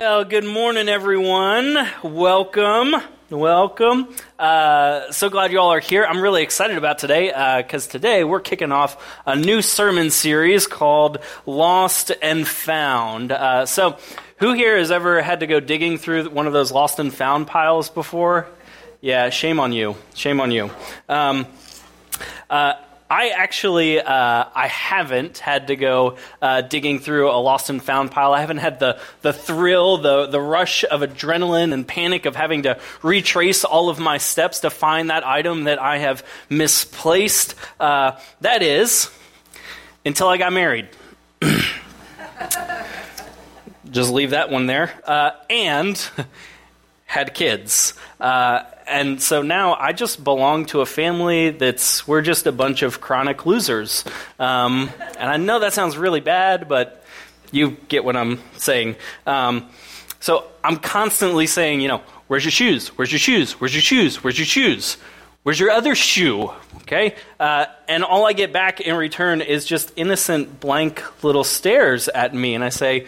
Well, good morning, everyone. Welcome. Welcome. Uh, so glad you all are here. I'm really excited about today because uh, today we're kicking off a new sermon series called Lost and Found. Uh, so, who here has ever had to go digging through one of those lost and found piles before? Yeah, shame on you. Shame on you. Um, uh, I actually uh, I haven't had to go uh, digging through a lost and found pile. I haven't had the the thrill, the the rush of adrenaline and panic of having to retrace all of my steps to find that item that I have misplaced. Uh, that is until I got married. Just leave that one there. Uh, and had kids. Uh, and so now I just belong to a family that's, we're just a bunch of chronic losers. Um, and I know that sounds really bad, but you get what I'm saying. Um, so I'm constantly saying, you know, where's your shoes? Where's your shoes? Where's your shoes? Where's your shoes? Where's your other shoe? Okay? Uh, and all I get back in return is just innocent, blank little stares at me. And I say,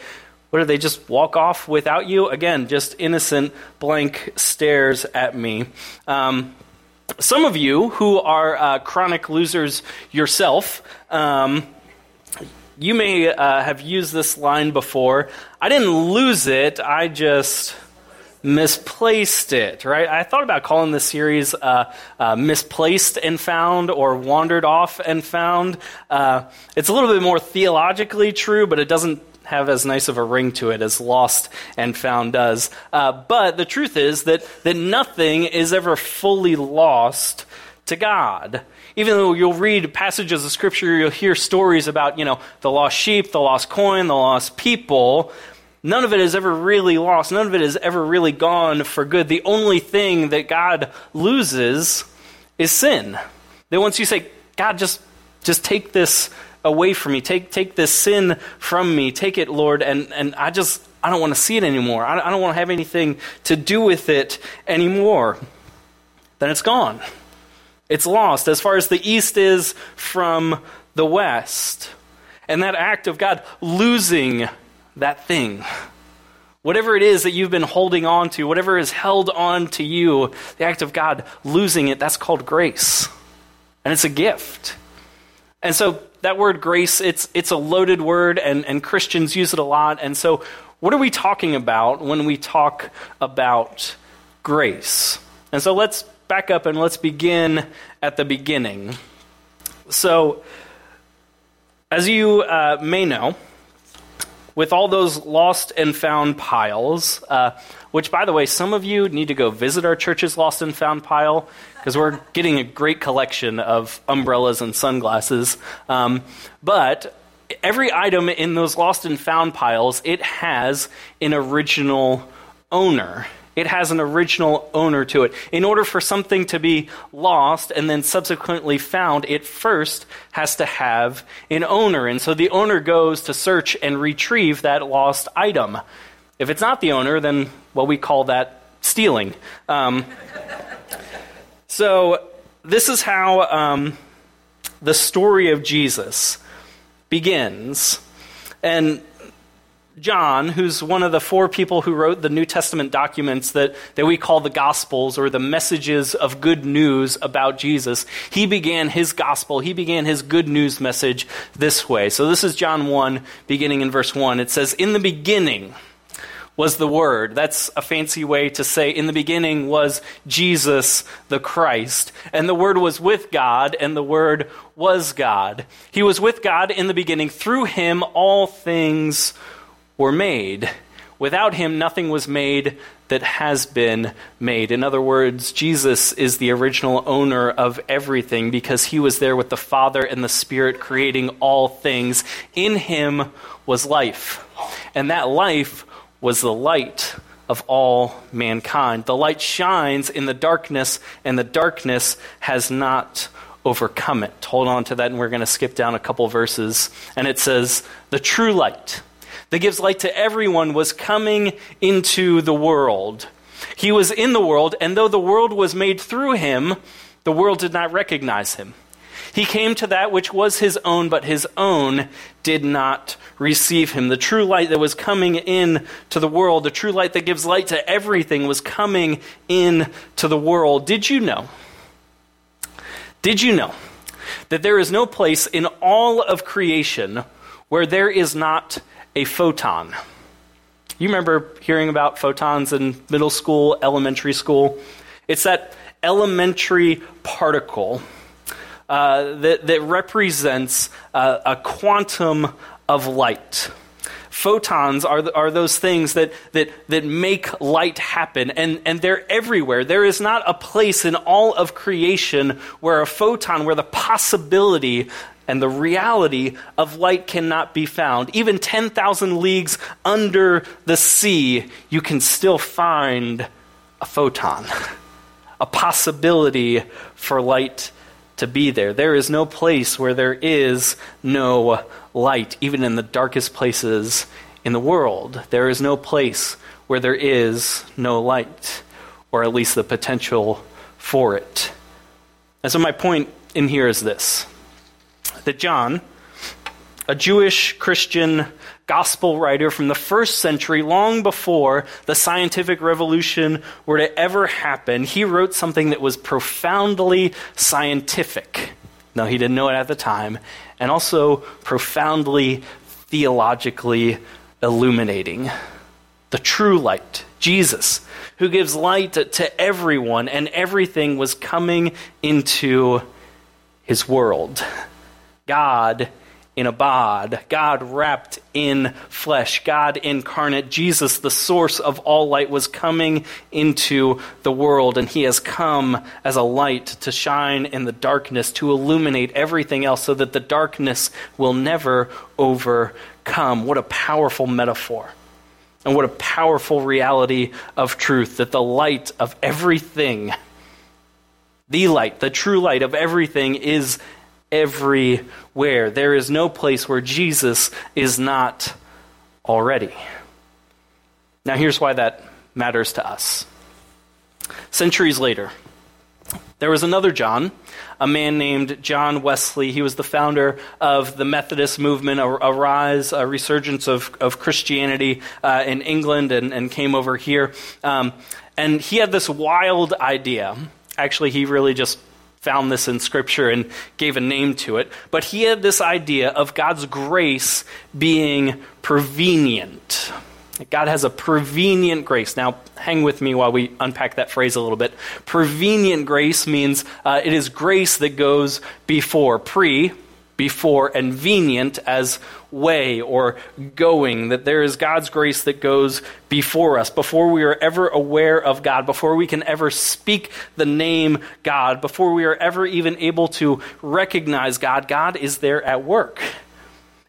what do they just walk off without you? Again, just innocent, blank stares at me. Um, some of you who are uh, chronic losers yourself, um, you may uh, have used this line before. I didn't lose it, I just misplaced it, right? I thought about calling this series uh, uh, Misplaced and Found or Wandered Off and Found. Uh, it's a little bit more theologically true, but it doesn't have as nice of a ring to it as Lost and Found does. Uh, but the truth is that, that nothing is ever fully lost to God. Even though you'll read passages of Scripture, you'll hear stories about, you know, the lost sheep, the lost coin, the lost people. None of it is ever really lost. None of it is ever really gone for good. The only thing that God loses is sin. That once you say, God, just, just take this away from me. Take, take this sin from me. Take it, Lord. And, and I just, I don't want to see it anymore. I, I don't want to have anything to do with it anymore. Then it's gone. It's lost as far as the east is from the west. And that act of God losing that thing, whatever it is that you've been holding on to, whatever is held on to you, the act of God losing it, that's called grace. And it's a gift. And so that word grace, it's, it's a loaded word, and, and Christians use it a lot. And so, what are we talking about when we talk about grace? And so, let's back up and let's begin at the beginning. So, as you uh, may know, with all those lost and found piles, uh, which, by the way, some of you need to go visit our church's lost and found pile because we're getting a great collection of umbrellas and sunglasses. Um, but every item in those lost and found piles, it has an original owner. It has an original owner to it. In order for something to be lost and then subsequently found, it first has to have an owner. And so the owner goes to search and retrieve that lost item. If it's not the owner, then, well, we call that stealing. Um, so, this is how um, the story of Jesus begins. And John, who's one of the four people who wrote the New Testament documents that, that we call the Gospels or the messages of good news about Jesus, he began his gospel, he began his good news message this way. So this is John 1, beginning in verse 1. It says, In the beginning, was the Word. That's a fancy way to say in the beginning was Jesus the Christ. And the Word was with God, and the Word was God. He was with God in the beginning. Through him, all things were made. Without him, nothing was made that has been made. In other words, Jesus is the original owner of everything because he was there with the Father and the Spirit creating all things. In him was life. And that life was the light of all mankind. The light shines in the darkness, and the darkness has not overcome it. Hold on to that, and we're going to skip down a couple verses. And it says, The true light that gives light to everyone was coming into the world. He was in the world, and though the world was made through him, the world did not recognize him. He came to that which was his own, but his own did not receive him. The true light that was coming in to the world, the true light that gives light to everything, was coming in to the world. Did you know? Did you know that there is no place in all of creation where there is not a photon? You remember hearing about photons in middle school, elementary school? It's that elementary particle uh, that, that represents uh, a quantum of light. Photons are, are those things that, that, that make light happen, and, and they're everywhere. There is not a place in all of creation where a photon, where the possibility and the reality of light cannot be found. Even 10,000 leagues under the sea, you can still find a photon, a possibility for light to be there. There is no place where there is no light, even in the darkest places in the world. There is no place where there is no light, or at least the potential for it. And so, my point in here is this that John, a Jewish Christian gospel writer from the first century, long before the scientific revolution were to ever happen, he wrote something that was profoundly scientific. No, he didn't know it at the time, and also profoundly theologically illuminating. The true light, Jesus, who gives light to everyone, and everything was coming into his world. God in a bod, God wrapped in flesh, God incarnate, Jesus, the source of all light, was coming into the world, and he has come as a light to shine in the darkness, to illuminate everything else, so that the darkness will never overcome. What a powerful metaphor. And what a powerful reality of truth that the light of everything, the light, the true light of everything, is everywhere. There is no place where Jesus is not already. Now, here's why that matters to us. Centuries later, there was another John, a man named John Wesley. He was the founder of the Methodist movement, a, a rise, a resurgence of, of Christianity uh, in England, and, and, came over here. Um, and he had this wild idea. Actually, he really just found this in Scripture and gave a name to it. But he had this idea of God's grace being prevenient. God has a prevenient grace. Now, hang with me while we unpack that phrase a little bit. Prevenient grace means uh, it is grace that goes before. Pre before and venient as way or going, that there is God's grace that goes before us, before we are ever aware of God, before we can ever speak the name God, before we are ever even able to recognize God, God is there at work.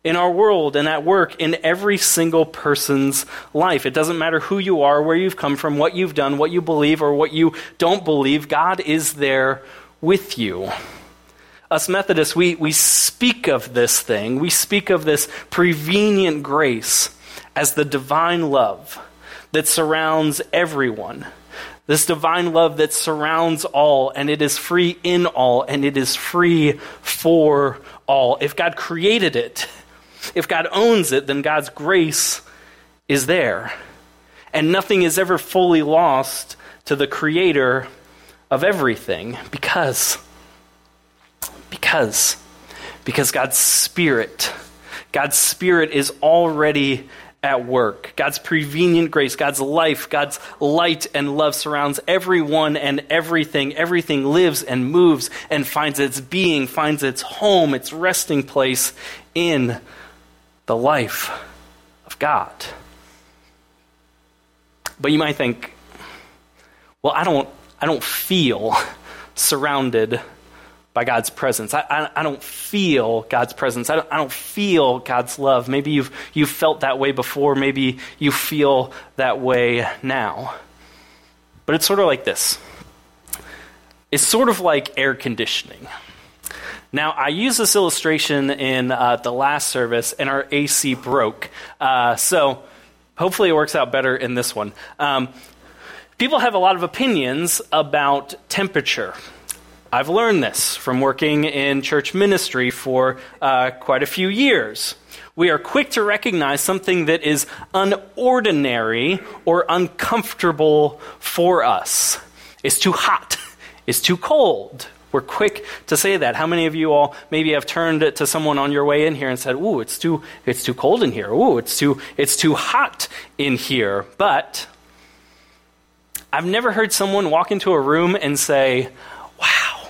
In our world and at work in every single person's life. It doesn't matter who you are, where you've come from, what you've done, what you believe, or what you don't believe, God is there with you us Methodists, we, we speak of this thing, we speak of this prevenient grace as the divine love that surrounds everyone. This divine love that surrounds all, and it is free in all, and it is free for all. If God created it, if God owns it, then God's grace is there. And nothing is ever fully lost to the creator of everything because because because God's spirit God's spirit is already at work. God's prevenient grace, God's life, God's light and love surrounds everyone and everything. Everything lives and moves and finds its being, finds its home, its resting place in the life of God. But you might think, well, I don't I don't feel surrounded by God's presence. I, I, I, don't feel God's presence. I don't, I don't feel God's love. Maybe you've, you've felt that way before. Maybe you feel that way now. But it's sort of like this it's sort of like air conditioning. Now, I used this illustration in uh, the last service, and our AC broke. Uh, so hopefully it works out better in this one. Um, people have a lot of opinions about temperature I've learned this from working in church ministry for uh, quite a few years. We are quick to recognize something that is unordinary or uncomfortable for us. It's too hot. It's too cold. We're quick to say that. How many of you all maybe have turned to someone on your way in here and said, "Ooh, it's too it's too cold in here. Ooh, it's too it's too hot in here." But I've never heard someone walk into a room and say, "Wow,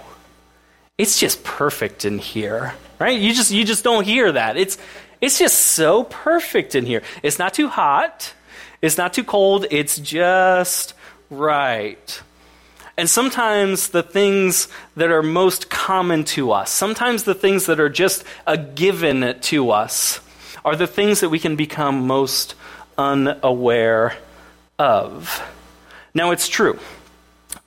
it's just perfect in here." Right? You just you just don't hear that. It's it's just so perfect in here. It's not too hot. It's not too cold. It's just right. And sometimes the things that are most common to us, sometimes the things that are just a given to us, are the things that we can become most unaware of. Now, it's true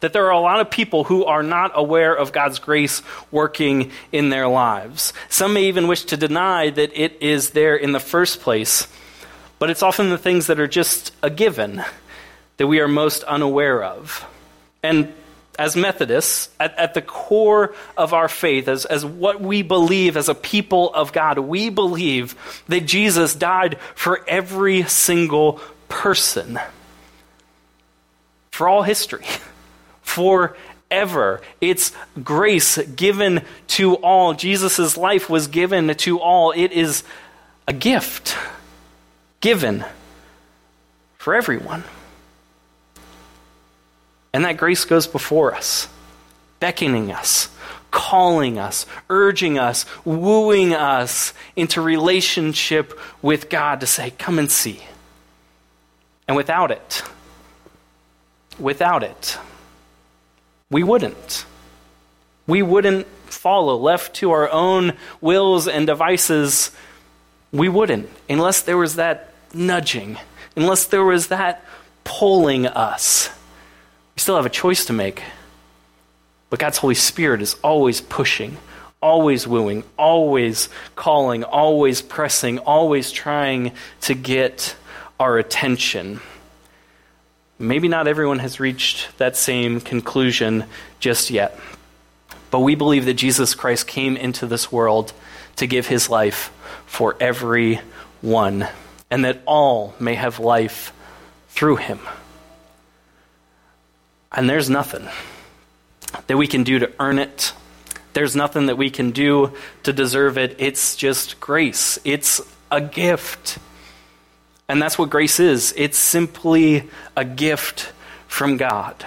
that there are a lot of people who are not aware of God's grace working in their lives. Some may even wish to deny that it is there in the first place, but it's often the things that are just a given that we are most unaware of. And as Methodists, at, at, the core of our faith, as, as what we believe as a people of God, we believe that Jesus died for every single person, for all history, forever. It's grace given to all. Jesus' life was given to all. It is a gift given for everyone. And that grace goes before us, beckoning us, calling us, urging us, wooing us into relationship with God to say, Come and see. And without it, without it, we wouldn't. We wouldn't follow. Left to our own wills and devices, we wouldn't, unless there was that nudging, unless there was that pulling us. We still have a choice to make. But God's Holy Spirit is always pushing, always wooing, always calling, always pressing, always trying to get our attention. Maybe not everyone has reached that same conclusion just yet. But we believe that Jesus Christ came into this world to give his life for every one, and that all may have life through him. And there's nothing that we can do to earn it. There's nothing that we can do to deserve it. It's just grace. It's a gift. And that's what grace is it's simply a gift from God.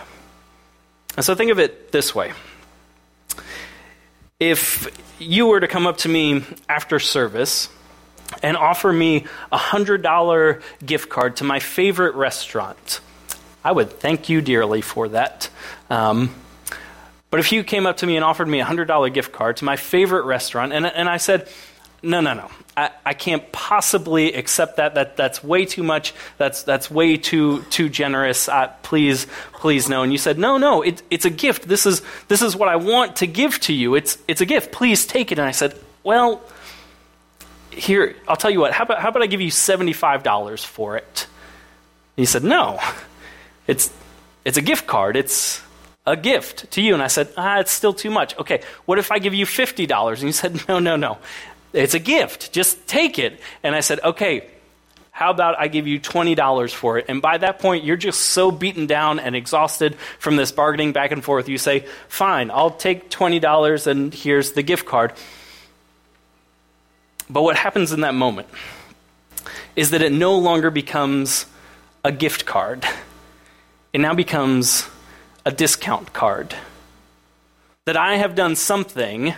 And so think of it this way if you were to come up to me after service and offer me a $100 gift card to my favorite restaurant, I would thank you dearly for that. Um, but if you came up to me and offered me a $100 gift card to my favorite restaurant, and, and I said, no, no, no, I, I can't possibly accept that. that. That's way too much. That's, that's way too, too generous. Please, please, no. And you said, no, no, it, it's a gift. This is, this is what I want to give to you. It's, it's a gift. Please take it. And I said, well, here, I'll tell you what, how about, how about I give you $75 for it? And he said, no. It's, it's a gift card. It's a gift to you. And I said, ah, it's still too much. Okay, what if I give you $50? And he said, no, no, no. It's a gift. Just take it. And I said, okay, how about I give you $20 for it? And by that point, you're just so beaten down and exhausted from this bargaining back and forth. You say, fine, I'll take $20 and here's the gift card. But what happens in that moment is that it no longer becomes a gift card it now becomes a discount card. That I have done something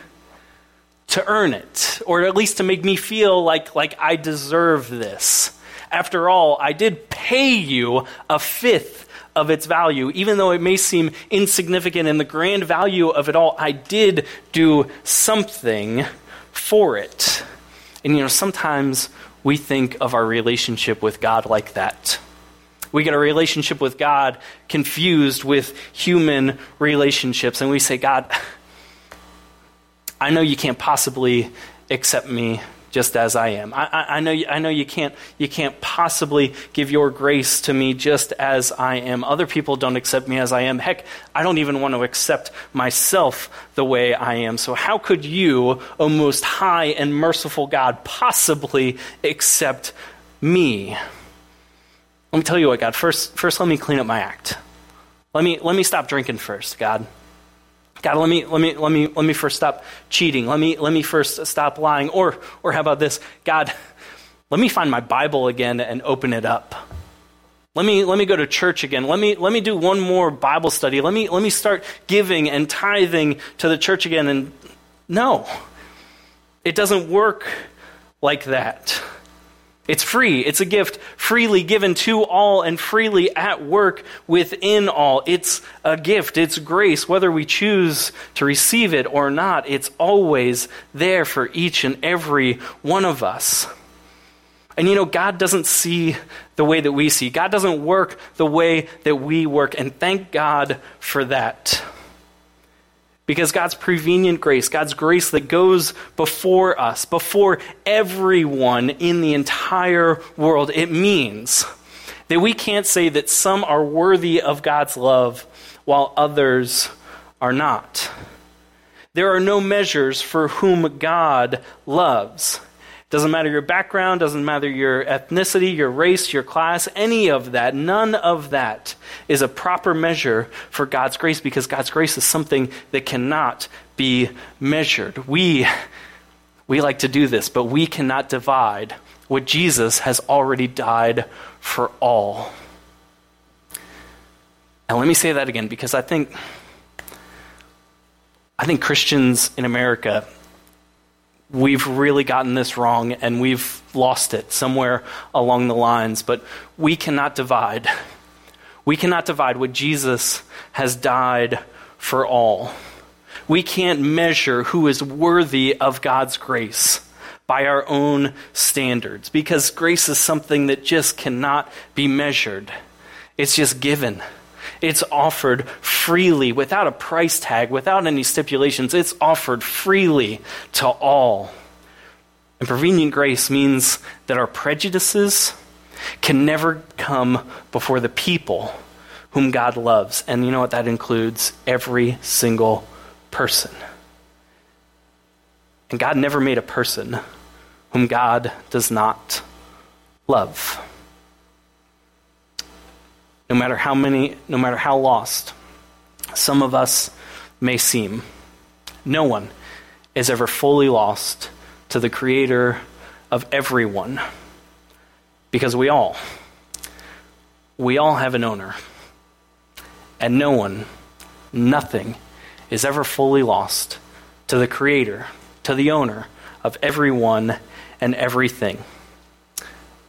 to earn it, or at least to make me feel like, like I deserve this. After all, I did pay you a fifth of its value, even though it may seem insignificant in the grand value of it all. I did do something for it. And you know, sometimes we think of our relationship with God like that. We get a relationship with God confused with human relationships, and we say, God, I know you can't possibly accept me just as I am. I, I, I, know, you, I know you, can't, you can't possibly give your grace to me just as I am. Other people don't accept me as I am. Heck, I don't even want to accept myself the way I am. So, how could you, O most high and merciful God, possibly accept me? Let me tell you what, God. First, first let me clean up my act. Let me, let me stop drinking first, God. God, let me, let me, let me, let me first stop cheating. Let me, let me first stop lying. Or, or how about this? God, let me find my Bible again and open it up. Let me, let me go to church again. Let me, let me do one more Bible study. Let me, let me start giving and tithing to the church again. And no, it doesn't work like that. It's free. It's a gift freely given to all and freely at work within all. It's a gift. It's grace. Whether we choose to receive it or not, it's always there for each and every one of us. And you know, God doesn't see the way that we see, God doesn't work the way that we work. And thank God for that. Because God's prevenient grace, God's grace that goes before us, before everyone in the entire world, it means that we can't say that some are worthy of God's love while others are not. There are no measures for whom God loves. Doesn't matter your background, doesn't matter your ethnicity, your race, your class, any of that. None of that is a proper measure for God's grace because God's grace is something that cannot be measured. We, we like to do this, but we cannot divide what Jesus has already died for all. And let me say that again because I think I think Christians in America we've really gotten this wrong and we've lost it somewhere along the lines, but we cannot divide. We cannot divide what Jesus has died for all. We can't measure who is worthy of God's grace by our own standards because grace is something that just cannot be measured. It's just given. It's offered freely, without a price tag, without any stipulations. It's offered freely to all. And prevenient grace means that our prejudices can never come before the people whom God loves. And you know what? That includes every single person. And God never made a person whom God does not love no matter how many, no matter how lost some of us may seem. No one is ever fully lost to the Creator of everyone. Because we all, we all have an owner. And no one, nothing, is ever fully lost to the Creator, to the owner of everyone and everything.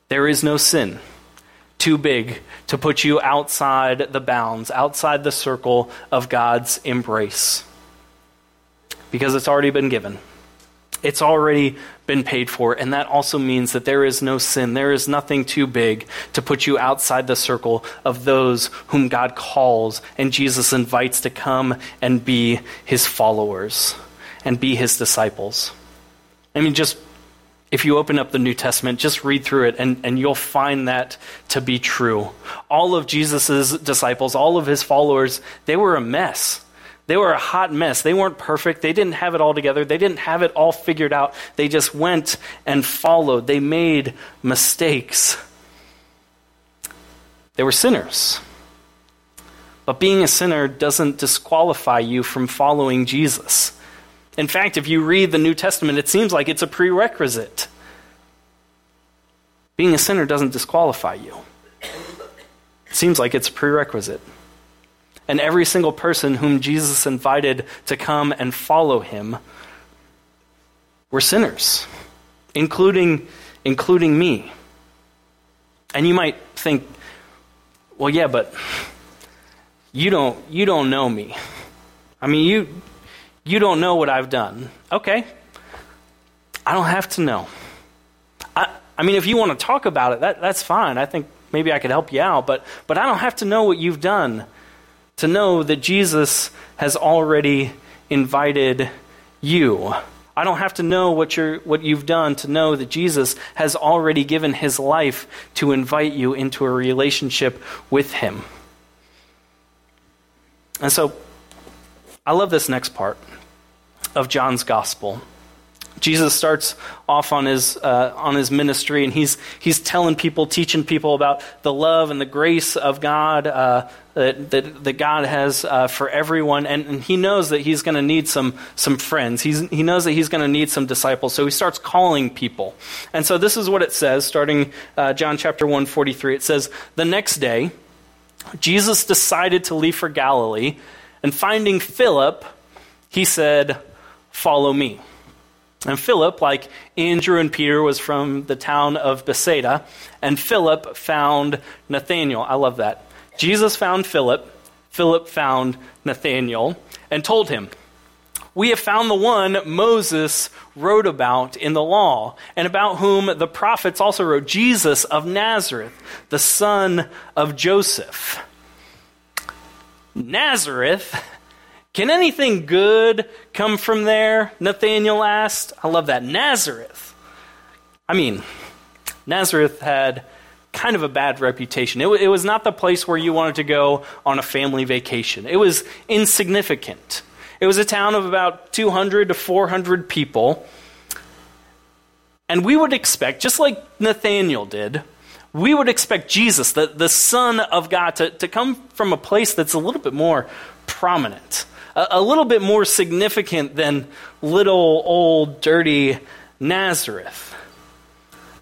There is no sin too big to put you outside the bounds, outside the circle of God's embrace. Because it's already been given. It's already been paid for, and that also means that there is no sin. There is nothing too big to put you outside the circle of those whom God calls and Jesus invites to come and be his followers and be his disciples. I mean, just if you open up the New Testament, just read through it and, and you'll find that to be true. All of Jesus' disciples, all of his followers, they were a mess. They were a hot mess. They weren't perfect. They didn't have it all together. They didn't have it all figured out. They just went and followed. They made mistakes. They were sinners. But being a sinner doesn't disqualify you from following Jesus. In fact, if you read the New Testament, it seems like it's a prerequisite. Being a sinner doesn't disqualify you, it seems like it's a prerequisite. And every single person whom Jesus invited to come and follow him were sinners, including, including me. And you might think, well, yeah, but you don't, you don't know me. I mean, you, you don't know what I've done. Okay. I don't have to know. I, I mean, if you want to talk about it, that, that's fine. I think maybe I could help you out, but, but I don't have to know what you've done to know that Jesus has already invited you. I don't have to know what, you're, what you've done to know that Jesus has already given his life to invite you into a relationship with him. And so, I love this next part of John's gospel. Jesus starts off on his uh, on his ministry, and he's he's telling people, teaching people about the love and the grace of God uh, that, that, that God has uh, for everyone, and, and, he knows that he's going to need some some friends. He's, he knows that he's going to need some disciples, so he starts calling people. And so this is what it says, starting uh, John chapter one forty three. It says, "The next day, Jesus decided to leave for Galilee, and finding Philip, he said, "Follow me." And Philip, like Andrew and Peter, was from the town of Bethsaida, and Philip found Nathanael. I love that. Jesus found Philip, Philip found Nathanael, and told him, We have found the one Moses wrote about in the law, and about whom the prophets also wrote, Jesus of Nazareth, the son of Joseph. Nazareth can anything good come from there? Nathanael asked. I love that. Nazareth. I mean, Nazareth had kind of a bad reputation. It, it, was not the place where you wanted to go on a family vacation, it was insignificant. It was a town of about 200 to 400 people. And we would expect, just like Nathanael did, we would expect Jesus, the, the Son of God, to, to come from a place that's a little bit more prominent a, a little bit more significant than little old dirty Nazareth.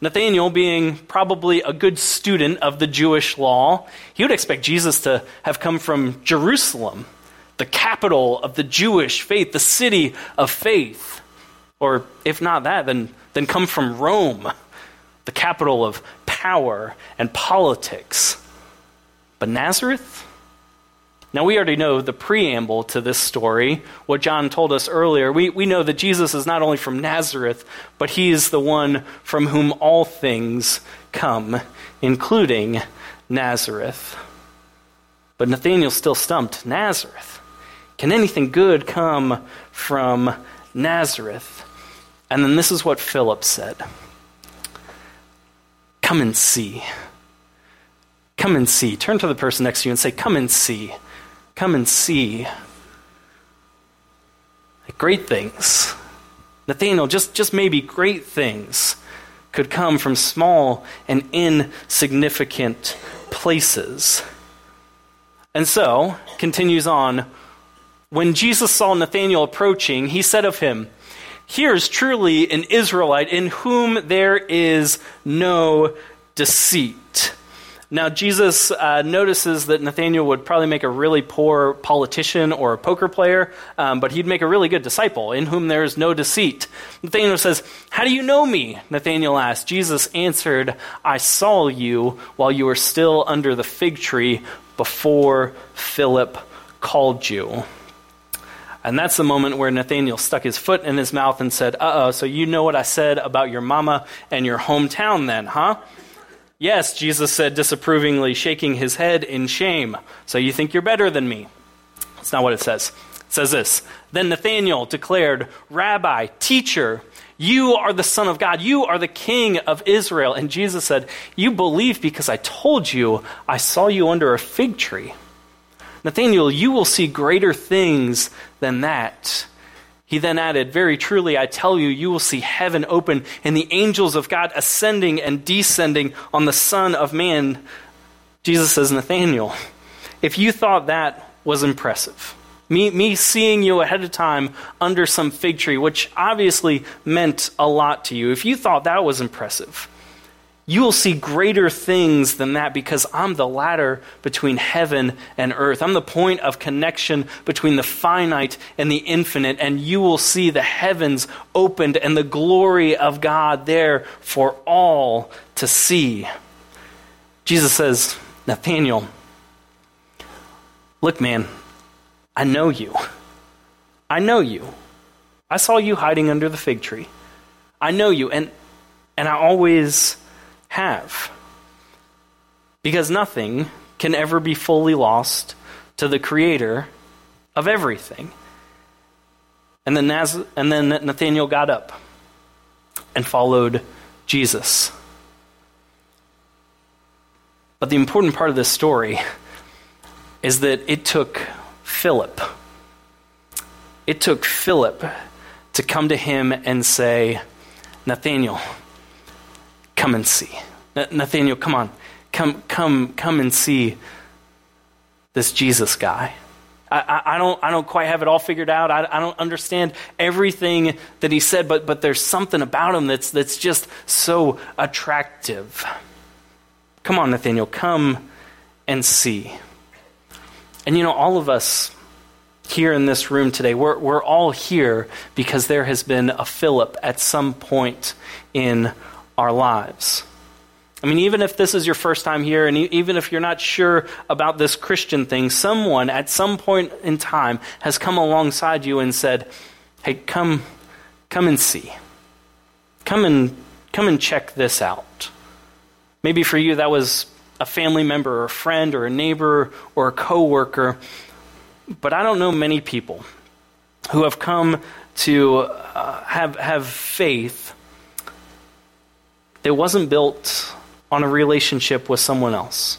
Nathaniel, being probably a good student of the Jewish law, he would expect Jesus to have come from Jerusalem, the capital of the Jewish faith, the city of faith. Or if not that, then, then come from Rome, the capital of power and politics. But Nazareth? Now, we already know the preamble to this story, what John told us earlier. We, we know that Jesus is not only from Nazareth, but he is the one from whom all things come, including Nazareth. But Nathanael's still stumped. Nazareth. Can anything good come from Nazareth? And then this is what Philip said Come and see. Come and see. Turn to the person next to you and say, Come and see. Come and see. Great things. Nathanael, just, just maybe great things could come from small and insignificant places. And so, continues on, when Jesus saw Nathanael approaching, he said of him, Here is truly an Israelite in whom there is no deceit. Now, Jesus uh, notices that Nathanael would probably make a really poor politician or a poker player, um, but he'd make a really good disciple in whom there is no deceit. Nathanael says, How do you know me? Nathanael asked. Jesus answered, I saw you while you were still under the fig tree before Philip called you. And that's the moment where Nathanael stuck his foot in his mouth and said, Uh oh, so you know what I said about your mama and your hometown then, huh? Yes, Jesus said disapprovingly, shaking his head in shame. So you think you're better than me? That's not what it says. It says this Then Nathanael declared, Rabbi, teacher, you are the Son of God. You are the King of Israel. And Jesus said, You believe because I told you I saw you under a fig tree. Nathanael, you will see greater things than that. He then added, Very truly, I tell you, you will see heaven open and the angels of God ascending and descending on the Son of Man. Jesus says, Nathanael, if you thought that was impressive, me, me seeing you ahead of time under some fig tree, which obviously meant a lot to you, if you thought that was impressive, you will see greater things than that because I'm the ladder between heaven and earth. I'm the point of connection between the finite and the infinite, and you will see the heavens opened and the glory of God there for all to see. Jesus says, Nathanael, look, man, I know you. I know you. I saw you hiding under the fig tree. I know you, and, and I always have. Because nothing can ever be fully lost to the creator of everything. And then, Naz- and then Nathaniel got up and followed Jesus. But the important part of this story is that it took Philip. It took Philip to come to him and say, Nathaniel, come and see. Nathaniel, come on. Come, come, come and see this Jesus guy. I, I, don't, I don't quite have it all figured out. I, I don't understand everything that he said, but, but there's something about him that's, that's just so attractive. Come on, Nathaniel, come and see. And you know, all of us here in this room today, we're, we're all here because there has been a Philip at some point in our lives. I mean, even if this is your first time here, and even if you're not sure about this Christian thing, someone at some point in time has come alongside you and said, "Hey, come, come and see. Come and come and check this out." Maybe for you that was a family member or a friend or a neighbor or a coworker, but I don't know many people who have come to uh, have have faith that wasn't built on a relationship with someone else.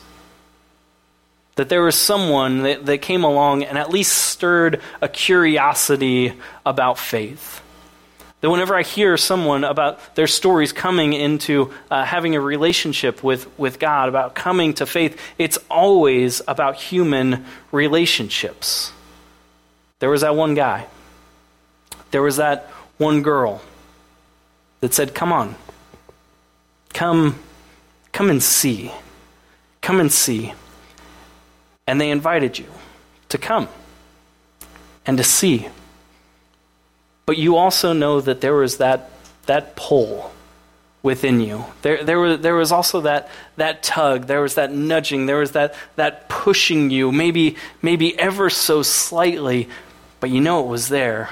That there was someone that, that came along and at least stirred a curiosity about faith. That whenever I hear someone about their stories coming into uh, having a relationship with, with God, about coming to faith, it's always about human relationships. There was that one guy, there was that one girl that said, Come on, come Come and see. Come and see. And they invited you to come and to see. But you also know that there was that, that pull within you. There, there, was, there was also that, that tug, there was that nudging, there was that, that pushing you, maybe, maybe ever so slightly, but you know it was there.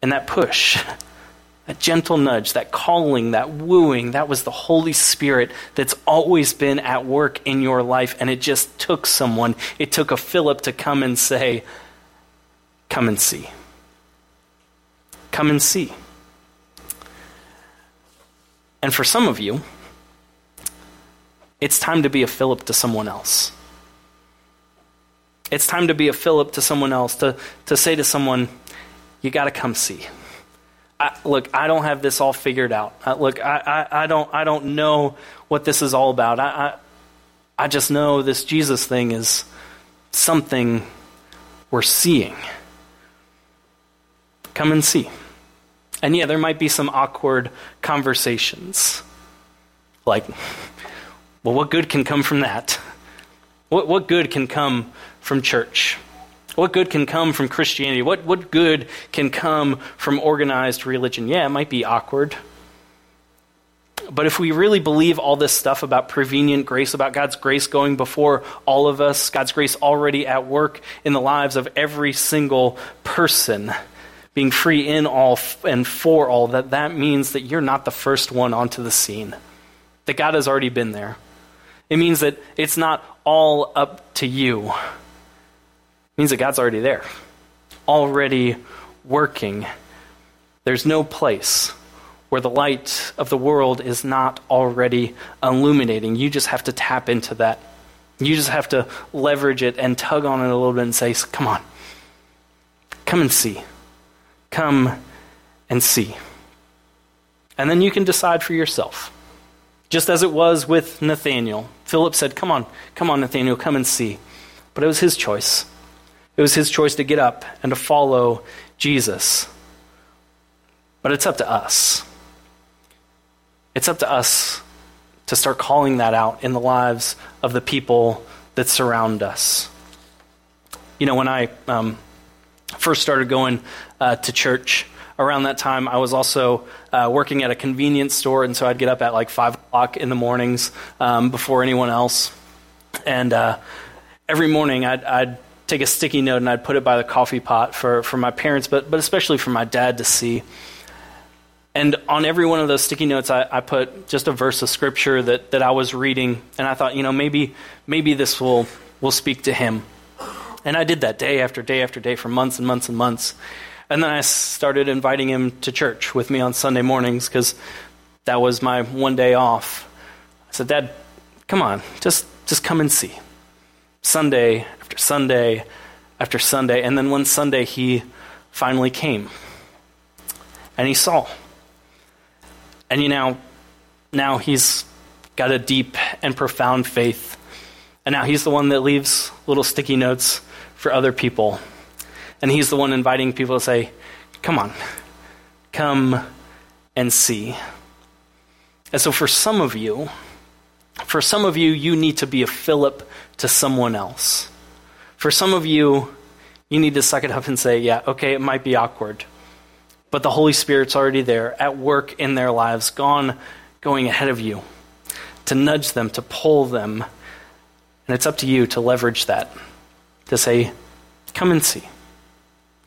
And that push that gentle nudge, that calling, that wooing, that was the Holy Spirit that's always been at work in your life. And it just took someone, it took a Philip to come and say, Come and see. Come and see. And for some of you, it's time to be a Philip to someone else. It's time to be a Philip to someone else, to, to say to someone, You got to come see. I, look, I don't have this all figured out. Uh, look, I, I, I, don't, I don't know what this is all about. I, I, I just know this Jesus thing is something we're seeing. Come and see. And yeah, there might be some awkward conversations. Like, well, what good can come from that? What, what good can come from church? What good can come from Christianity? What, what good can come from organized religion? Yeah, it might be awkward. But if we really believe all this stuff about prevenient grace, about God's grace going before all of us, God's grace already at work in the lives of every single person, being free in all and for all, that that means that you're not the first one onto the scene. That God has already been there. It means that it's not all up to you means that God's already there, already working. There's no place where the light of the world is not already illuminating. You just have to tap into that. You just have to leverage it and tug on it a little bit and say, Come on, come and see. Come and see. And then you can decide for yourself. Just as it was with Nathaniel. Philip said, Come on, come on, Nathaniel, come and see. But it was his choice. It was his choice to get up and to follow Jesus. But it's up to us. It's up to us to start calling that out in the lives of the people that surround us. You know, when I um, first started going uh, to church, around that time, I was also uh, working at a convenience store, and so I'd get up at like 5 o'clock in the mornings um, before anyone else. And uh, every morning, I'd, I'd take a sticky note and I'd put it by the coffee pot for, for my parents, but, but especially for my dad to see. And on every one of those sticky notes, I, I put just a verse of scripture that, that I was reading, and I thought, you know, maybe maybe this will will speak to him. And I did that day after day after day for months and months and months. And then I started inviting him to church with me on Sunday mornings because that was my one day off. I said, Dad, come on, just, just come and see. Sunday after Sunday after Sunday. And then one Sunday, he finally came and he saw. And you know, now he's got a deep and profound faith. And now he's the one that leaves little sticky notes for other people. And he's the one inviting people to say, Come on, come and see. And so for some of you, for some of you, you need to be a Philip to someone else. For some of you, you need to suck it up and say, Yeah, okay, it might be awkward. But the Holy Spirit's already there at work in their lives, gone, going ahead of you to nudge them, to pull them. And it's up to you to leverage that, to say, Come and see.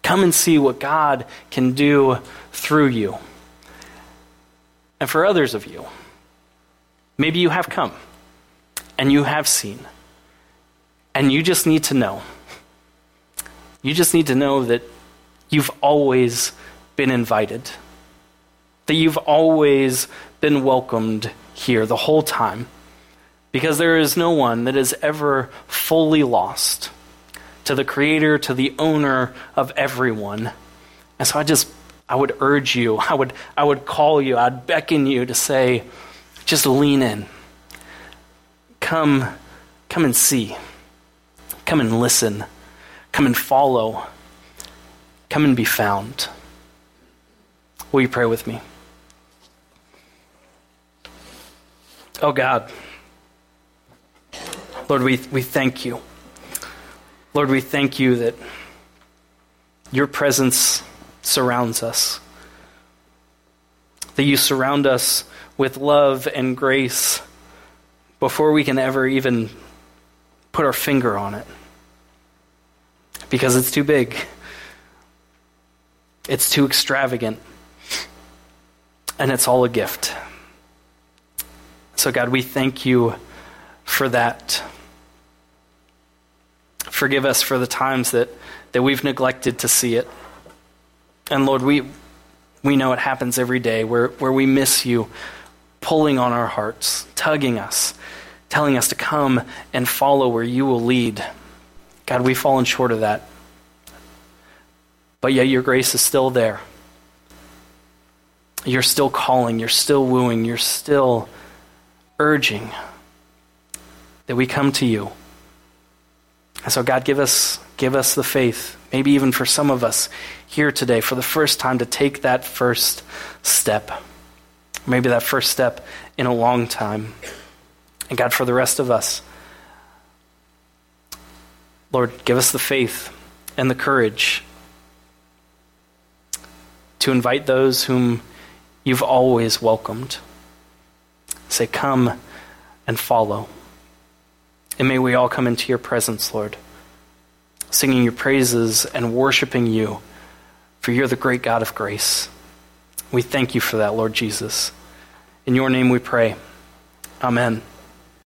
Come and see what God can do through you. And for others of you, maybe you have come and you have seen, and you just need to know. You just need to know that you've always been invited, that you've always been welcomed here the whole time, because there is no one that is ever fully lost to the creator, to the owner of everyone. And so I just, I would urge you, I would, I would call you, I'd beckon you to say, just lean in. Come, come and see. Come and listen. Come and follow. Come and be found. Will you pray with me? Oh God, Lord, we, we thank you. Lord, we thank you that your presence surrounds us, that you surround us with love and grace before we can ever even put our finger on it. Because it's too big, it's too extravagant, and it's all a gift. So, God, we thank you for that. Forgive us for the times that, that we've neglected to see it. And Lord, we, we know it happens every day where, where we miss you pulling on our hearts, tugging us, telling us to come and follow where you will lead. God, we've fallen short of that. But yet your grace is still there. You're still calling, you're still wooing, you're still urging that we come to you. And so, God, give us, give us the faith, maybe even for some of us here today, for the first time to take that first step. Maybe that first step in a long time. And God, for the rest of us, Lord, give us the faith and the courage to invite those whom you've always welcomed. Say, Come and follow. And may we all come into your presence, Lord, singing your praises and worshiping you, for you're the great God of grace. We thank you for that, Lord Jesus. In your name we pray. Amen.